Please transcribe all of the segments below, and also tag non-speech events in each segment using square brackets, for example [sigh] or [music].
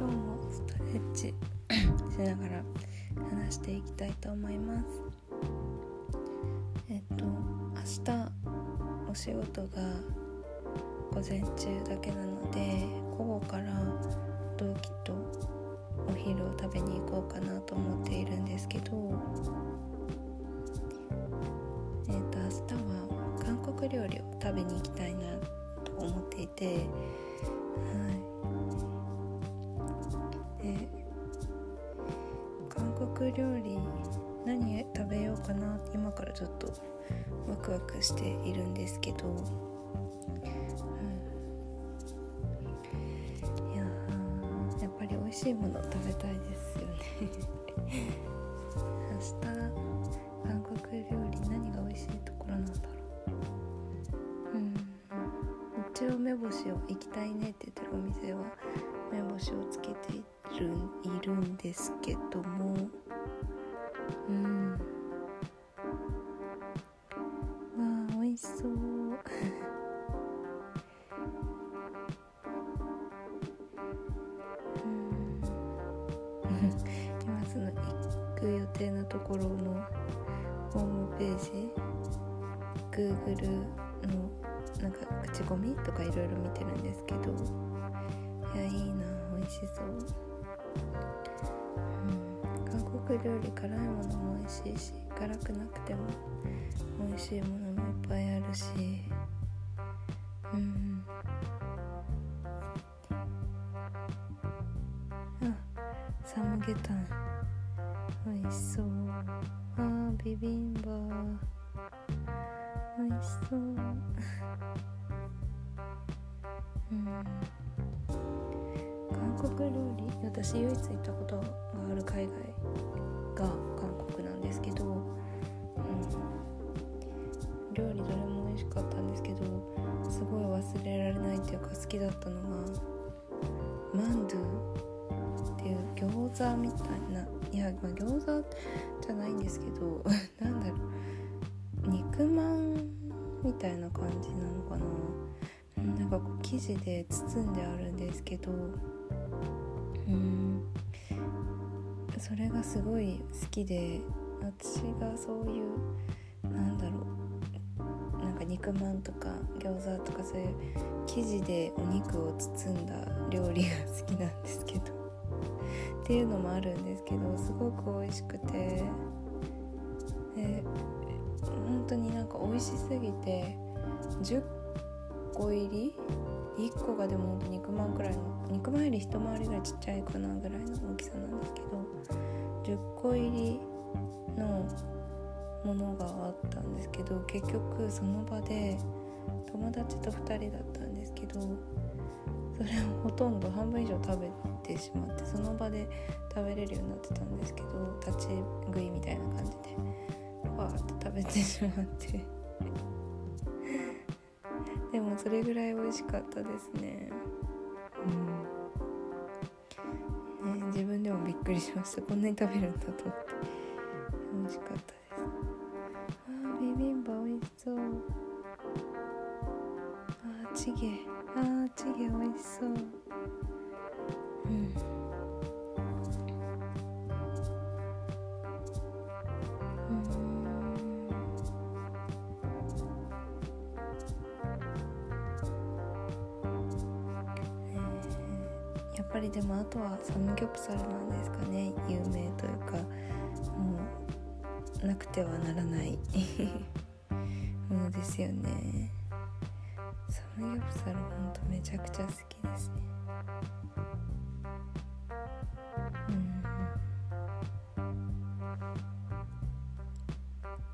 今日もストレッチ [coughs] しながら話していきたいと思います。えっと明日お仕事が午前中だけなので午後から同期とお昼を食べに行こうかなと思っているんですけどえっ、と明日は韓国料理を食べに行きたいなと思っていてはい。国料理何食べようかな今からちょっとワクワクしているんですけど、うん、いややっぱり美味しいもの食べたいですよね。[laughs] 明日韓国料理何が美味しいところなんだろう。うん。一応目星を行きたいねって言ってるお店は目星をつけてるいるんですけども。しそうん。今その行く予定のところのホームページ Google のなんか口コミとかいろいろ見てるんですけどいやいいな美味しそう、うん、韓国料理辛いものも美味しいし辛くなくても美味しいもの。ぱいあるし。うんあサムゲタン。美味しそう。あービビンバ美味しそう。[laughs] うん。韓国料理。私唯一行ったことがある海外が韓国なんですけど、料理どれも美味しかったんですけどすごい忘れられないっていうか好きだったのがマンドゥっていう餃子みたいないや、まあ、餃子じゃないんですけど [laughs] なんだろう肉まんみたいな感じなのかな。なんかこう生地で包んであるんですけどうんそれがすごい好きで私がそういう肉まんとか餃子とかそういう生地でお肉を包んだ料理が好きなんですけど。っていうのもあるんですけどすごく美味しくて。で本当になんか美味しすぎて10個入り？1個がでもほんと肉まんくらいの肉まんより一回りぐらいちっちゃいかなぐらいの大きさなんですけど。10個入りのものがあったんですけど結局その場で友達と2人だったんですけどそれをほとんど半分以上食べてしまってその場で食べれるようになってたんですけど立ち食いみたいな感じでわーって食べてしまって。[laughs] でもそれぐらい美味しかったですね。うん。ね自分でもびっくりしました。こんなに食べるんだと思って。美味しかったチゲあーチゲ美味しそう。うん。やっぱりでもあとはサムギョプサルなんですかね。有名というかもうなくてはならない。[laughs] ものですよね。サムギョプサルほんとめちゃくちゃ好きですね。うん。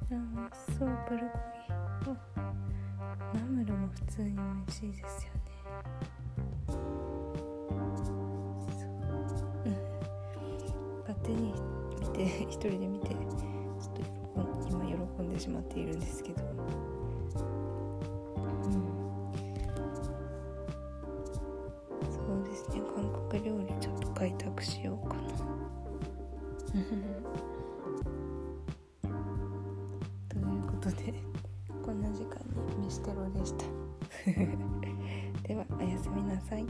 あ美味しそうプルコギ。あナムルも普通に美味しいですよね。勝手に見て一人で見てちょっと今喜んでしまっているんですけど、国料理ちょっと開拓しようかな。[laughs] ということでこんな時間に飯テロでした。[laughs] ではおやすみなさい。